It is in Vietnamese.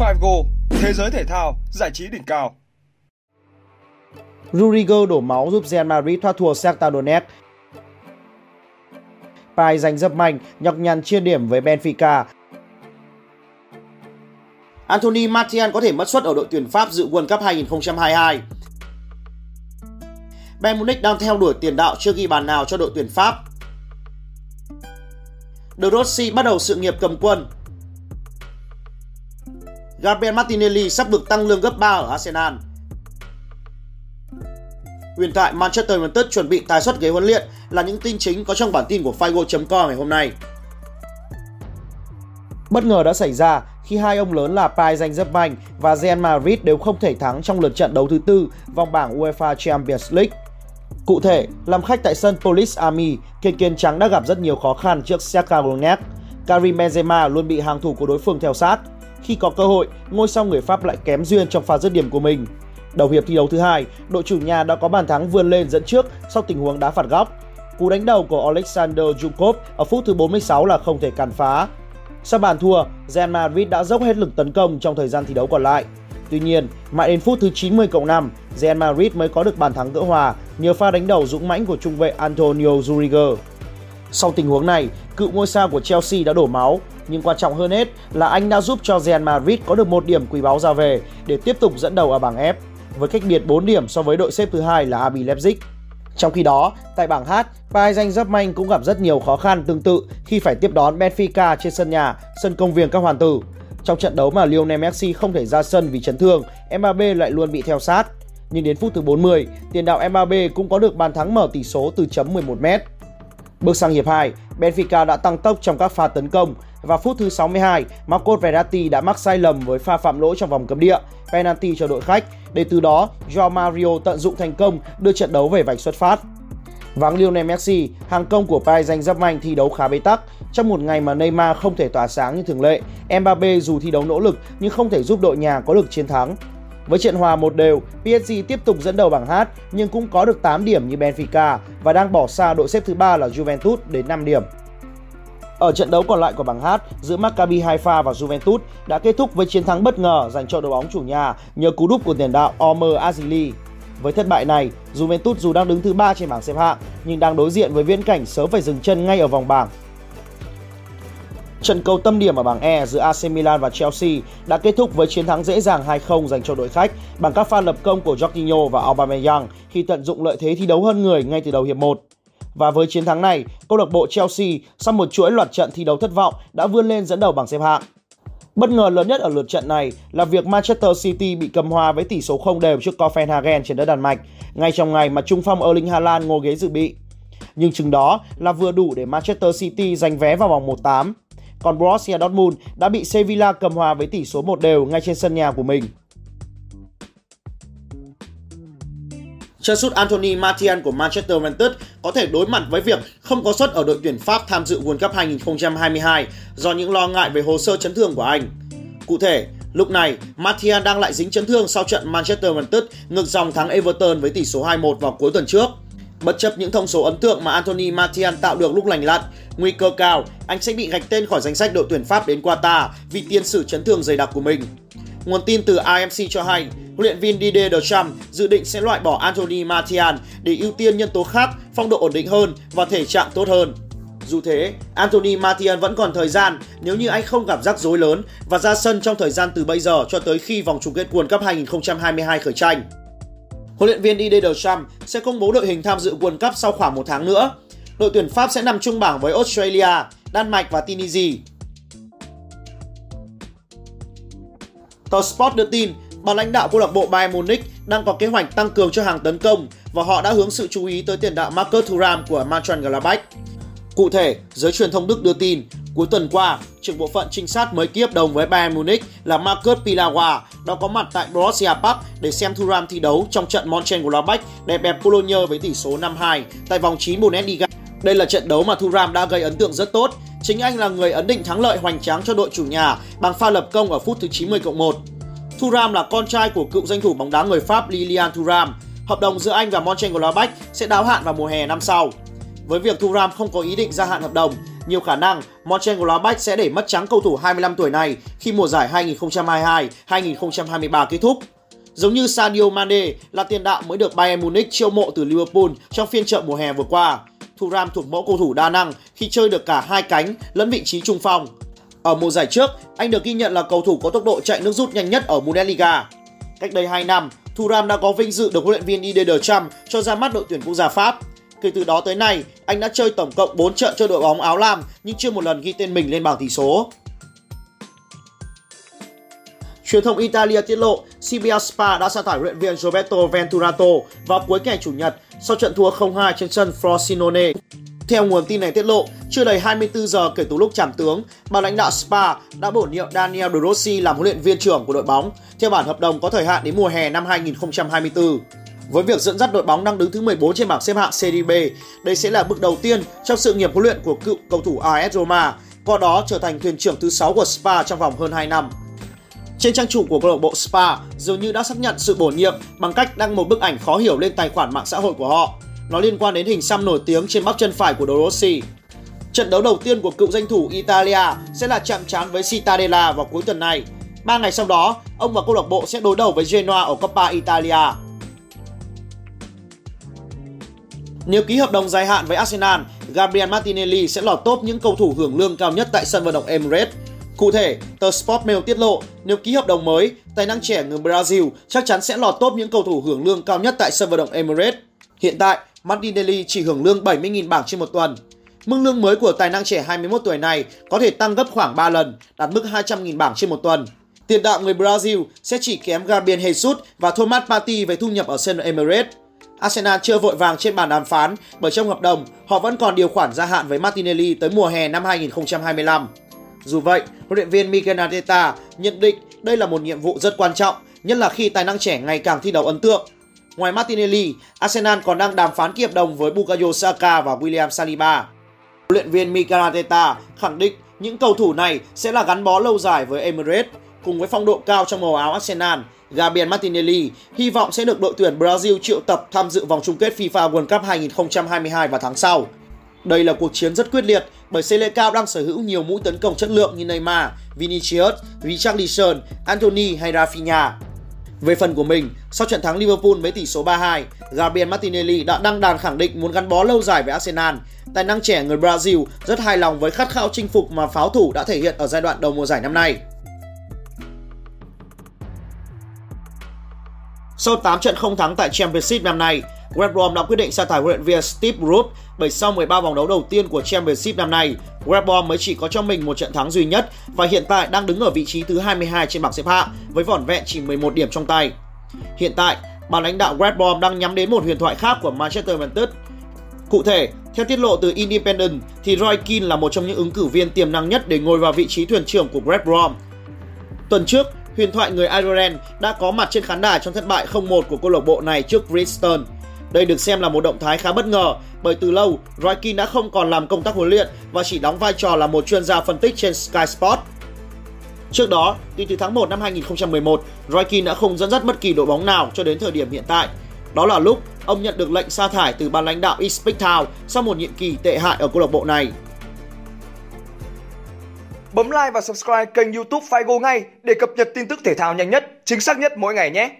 Figo, thế giới thể thao, giải trí đỉnh cao. Rudiger đổ máu giúp Real Madrid thoát thua Shakhtar Donetsk. Pai giành dập mạnh, nhọc nhằn chia điểm với Benfica. Anthony Martial có thể mất suất ở đội tuyển Pháp dự World Cup 2022. Bayern Munich đang theo đuổi tiền đạo chưa ghi bàn nào cho đội tuyển Pháp. De Rossi bắt đầu sự nghiệp cầm quân. Gabriel Martinelli sắp được tăng lương gấp 3 ở Arsenal. Huyền thoại Manchester United chuẩn bị tái xuất ghế huấn luyện là những tin chính có trong bản tin của Figo.com ngày hôm nay. Bất ngờ đã xảy ra khi hai ông lớn là Paris Saint-Germain và Real Madrid đều không thể thắng trong lượt trận đấu thứ tư vòng bảng UEFA Champions League. Cụ thể, làm khách tại sân Police Army, kênh kiên trắng đã gặp rất nhiều khó khăn trước Shakhtar Donetsk. Karim Benzema luôn bị hàng thủ của đối phương theo sát. Khi có cơ hội, ngôi sao người Pháp lại kém duyên trong pha dứt điểm của mình. Đầu hiệp thi đấu thứ hai, đội chủ nhà đã có bàn thắng vươn lên dẫn trước sau tình huống đá phạt góc. Cú đánh đầu của Alexander Zhukov ở phút thứ 46 là không thể cản phá. Sau bàn thua, Real Madrid đã dốc hết lực tấn công trong thời gian thi đấu còn lại. Tuy nhiên, mãi đến phút thứ 90 cộng 5, Real Madrid mới có được bàn thắng gỡ hòa nhờ pha đánh đầu dũng mãnh của trung vệ Antonio Zuriger. Sau tình huống này, cựu ngôi sao của Chelsea đã đổ máu, nhưng quan trọng hơn hết là anh đã giúp cho Real Madrid có được một điểm quý báu ra về để tiếp tục dẫn đầu ở bảng F với cách biệt 4 điểm so với đội xếp thứ hai là RB Leipzig. Trong khi đó, tại bảng H, Paris Saint-Germain cũng gặp rất nhiều khó khăn tương tự khi phải tiếp đón Benfica trên sân nhà, sân công viên các hoàng tử. Trong trận đấu mà Lionel Messi không thể ra sân vì chấn thương, Mbappe lại luôn bị theo sát. Nhưng đến phút thứ 40, tiền đạo Mbappe cũng có được bàn thắng mở tỷ số từ chấm 11m. Bước sang hiệp 2, Benfica đã tăng tốc trong các pha tấn công và phút thứ 62, Marcos Verratti đã mắc sai lầm với pha phạm lỗi trong vòng cấm địa, penalty cho đội khách để từ đó Joao Mario tận dụng thành công đưa trận đấu về vạch xuất phát. Vắng Lionel Messi, hàng công của Paris Saint-Germain thi đấu khá bế tắc. Trong một ngày mà Neymar không thể tỏa sáng như thường lệ, Mbappe dù thi đấu nỗ lực nhưng không thể giúp đội nhà có được chiến thắng. Với trận hòa một đều, PSG tiếp tục dẫn đầu bảng H nhưng cũng có được 8 điểm như Benfica và đang bỏ xa đội xếp thứ ba là Juventus đến 5 điểm. Ở trận đấu còn lại của bảng H giữa Maccabi Haifa và Juventus đã kết thúc với chiến thắng bất ngờ dành cho đội bóng chủ nhà nhờ cú đúp của tiền đạo Omer Azili. Với thất bại này, Juventus dù đang đứng thứ ba trên bảng xếp hạng nhưng đang đối diện với viễn cảnh sớm phải dừng chân ngay ở vòng bảng. Trận cầu tâm điểm ở bảng E giữa AC Milan và Chelsea đã kết thúc với chiến thắng dễ dàng 2-0 dành cho đội khách bằng các pha lập công của Jorginho và Aubameyang khi tận dụng lợi thế thi đấu hơn người ngay từ đầu hiệp 1. Và với chiến thắng này, câu lạc bộ Chelsea sau một chuỗi loạt trận thi đấu thất vọng đã vươn lên dẫn đầu bảng xếp hạng. Bất ngờ lớn nhất ở lượt trận này là việc Manchester City bị cầm hòa với tỷ số không đều trước Copenhagen trên đất Đan Mạch, ngay trong ngày mà trung phong Erling Haaland ngồi ghế dự bị. Nhưng chừng đó là vừa đủ để Manchester City giành vé vào vòng 1-8. Còn Borussia Dortmund đã bị Sevilla cầm hòa với tỷ số một đều ngay trên sân nhà của mình. Chân sút Anthony Martial của Manchester United có thể đối mặt với việc không có suất ở đội tuyển Pháp tham dự World Cup 2022 do những lo ngại về hồ sơ chấn thương của anh. Cụ thể, lúc này Martial đang lại dính chấn thương sau trận Manchester United ngược dòng thắng Everton với tỷ số 2-1 vào cuối tuần trước. Bất chấp những thông số ấn tượng mà Anthony Martial tạo được lúc lành lặn, nguy cơ cao anh sẽ bị gạch tên khỏi danh sách đội tuyển Pháp đến Qatar vì tiền sử chấn thương dày đặc của mình. Nguồn tin từ IMC cho hay, huấn luyện viên Didier Deschamps dự định sẽ loại bỏ Anthony Martial để ưu tiên nhân tố khác, phong độ ổn định hơn và thể trạng tốt hơn. Dù thế, Anthony Martial vẫn còn thời gian nếu như anh không gặp rắc rối lớn và ra sân trong thời gian từ bây giờ cho tới khi vòng chung kết World Cup 2022 khởi tranh. Huấn luyện viên Didier Deschamps sẽ công bố đội hình tham dự World Cup sau khoảng một tháng nữa. Đội tuyển Pháp sẽ nằm chung bảng với Australia, Đan Mạch và Tunisia. Tờ Sport đưa tin, ban lãnh đạo câu lạc bộ Bayern Munich đang có kế hoạch tăng cường cho hàng tấn công và họ đã hướng sự chú ý tới tiền đạo Marcus Thuram của Mönchengladbach. Cụ thể, giới truyền thông Đức đưa tin, cuối tuần qua, trưởng bộ phận trinh sát mới ký hợp đồng với Bayern Munich là Marcus Pilawa đã có mặt tại Borussia Park để xem Thuram thi đấu trong trận Mönchengladbach đẹp bẹp Cologne với tỷ số 5-2 tại vòng 9 Bundesliga. Đây là trận đấu mà Thuram đã gây ấn tượng rất tốt. Chính anh là người ấn định thắng lợi hoành tráng cho đội chủ nhà bằng pha lập công ở phút thứ 90 cộng 1. Thuram là con trai của cựu danh thủ bóng đá người Pháp Lilian Thuram. Hợp đồng giữa anh và Mönchengladbach sẽ đáo hạn vào mùa hè năm sau. Với việc Thuram không có ý định gia hạn hợp đồng, nhiều khả năng Mönchengladbach sẽ để mất trắng cầu thủ 25 tuổi này khi mùa giải 2022-2023 kết thúc. Giống như Sadio Mane là tiền đạo mới được Bayern Munich chiêu mộ từ Liverpool trong phiên chợ mùa hè vừa qua. Thuram thuộc mẫu cầu thủ đa năng khi chơi được cả hai cánh lẫn vị trí trung phong. Ở mùa giải trước, anh được ghi nhận là cầu thủ có tốc độ chạy nước rút nhanh nhất ở Bundesliga. Cách đây 2 năm, Thuram đã có vinh dự được huấn luyện viên Didier Deschamps cho ra mắt đội tuyển quốc gia Pháp. Kể từ đó tới nay, anh đã chơi tổng cộng 4 trận cho đội bóng áo lam nhưng chưa một lần ghi tên mình lên bảng tỷ số. Truyền thông Italia tiết lộ CBA Spa đã sa thải huấn luyện viên Roberto Venturato vào cuối ngày Chủ nhật sau trận thua 0-2 trên sân Frosinone. Theo nguồn tin này tiết lộ, chưa đầy 24 giờ kể từ lúc chạm tướng, ban lãnh đạo Spa đã bổ nhiệm Daniel De Rossi làm huấn luyện viên trưởng của đội bóng theo bản hợp đồng có thời hạn đến mùa hè năm 2024. Với việc dẫn dắt đội bóng đang đứng thứ 14 trên bảng xếp hạng Serie B, đây sẽ là bước đầu tiên trong sự nghiệp huấn luyện của cựu cầu thủ AS Roma, qua đó trở thành thuyền trưởng thứ 6 của Spa trong vòng hơn 2 năm. Trên trang chủ của câu lạc bộ Spa dường như đã xác nhận sự bổ nhiệm bằng cách đăng một bức ảnh khó hiểu lên tài khoản mạng xã hội của họ. Nó liên quan đến hình xăm nổi tiếng trên bắp chân phải của Dorossi. Trận đấu đầu tiên của cựu danh thủ Italia sẽ là chạm trán với Cittadella vào cuối tuần này. Ba ngày sau đó, ông và câu lạc bộ sẽ đối đầu với Genoa ở Coppa Italia. Nếu ký hợp đồng dài hạn với Arsenal, Gabriel Martinelli sẽ lọt top những cầu thủ hưởng lương cao nhất tại sân vận động Emirates. Cụ thể, tờ Sportmail tiết lộ nếu ký hợp đồng mới, tài năng trẻ người Brazil chắc chắn sẽ lọt top những cầu thủ hưởng lương cao nhất tại sân vận động Emirates. Hiện tại, Martinelli chỉ hưởng lương 70.000 bảng trên một tuần. Mức lương mới của tài năng trẻ 21 tuổi này có thể tăng gấp khoảng 3 lần, đạt mức 200.000 bảng trên một tuần. Tiền đạo người Brazil sẽ chỉ kém Gabriel Jesus và Thomas Partey về thu nhập ở sân Emirates. Arsenal chưa vội vàng trên bàn đàm phán bởi trong hợp đồng họ vẫn còn điều khoản gia hạn với Martinelli tới mùa hè năm 2025. Dù vậy, huấn luyện viên Mikel Arteta nhận định đây là một nhiệm vụ rất quan trọng, nhất là khi tài năng trẻ ngày càng thi đấu ấn tượng. Ngoài Martinelli, Arsenal còn đang đàm phán ký hợp đồng với Bukayo Saka và William Saliba. Huấn luyện viên Mikel Arteta khẳng định những cầu thủ này sẽ là gắn bó lâu dài với Emirates cùng với phong độ cao trong màu áo Arsenal. Gabriel Martinelli hy vọng sẽ được đội tuyển Brazil triệu tập tham dự vòng chung kết FIFA World Cup 2022 vào tháng sau. Đây là cuộc chiến rất quyết liệt bởi Selecao đang sở hữu nhiều mũi tấn công chất lượng như Neymar, Vinicius, Richarlison, Anthony hay Rafinha. Về phần của mình, sau trận thắng Liverpool với tỷ số 3-2, Gabriel Martinelli đã đăng đàn khẳng định muốn gắn bó lâu dài với Arsenal. Tài năng trẻ người Brazil rất hài lòng với khát khao chinh phục mà pháo thủ đã thể hiện ở giai đoạn đầu mùa giải năm nay. Sau 8 trận không thắng tại Championship năm nay, West Brom đã quyết định sa thải huấn luyện viên Steve Bruce bởi sau 13 vòng đấu đầu tiên của Championship năm nay, West Brom mới chỉ có cho mình một trận thắng duy nhất và hiện tại đang đứng ở vị trí thứ 22 trên bảng xếp hạng với vỏn vẹn chỉ 11 điểm trong tay. Hiện tại, ban lãnh đạo West Brom đang nhắm đến một huyền thoại khác của Manchester United. Cụ thể, theo tiết lộ từ Independent thì Roy Keane là một trong những ứng cử viên tiềm năng nhất để ngồi vào vị trí thuyền trưởng của West Brom. Tuần trước, huyền thoại người Ireland đã có mặt trên khán đài trong thất bại 0-1 của câu lạc bộ này trước Bristol. Đây được xem là một động thái khá bất ngờ bởi từ lâu Roy Keane đã không còn làm công tác huấn luyện và chỉ đóng vai trò là một chuyên gia phân tích trên Sky Sports. Trước đó, tính từ tháng 1 năm 2011, Roy Keane đã không dẫn dắt bất kỳ đội bóng nào cho đến thời điểm hiện tại. Đó là lúc ông nhận được lệnh sa thải từ ban lãnh đạo Ipswich Town sau một nhiệm kỳ tệ hại ở câu lạc bộ này. Bấm like và subscribe kênh YouTube Figo ngay để cập nhật tin tức thể thao nhanh nhất, chính xác nhất mỗi ngày nhé.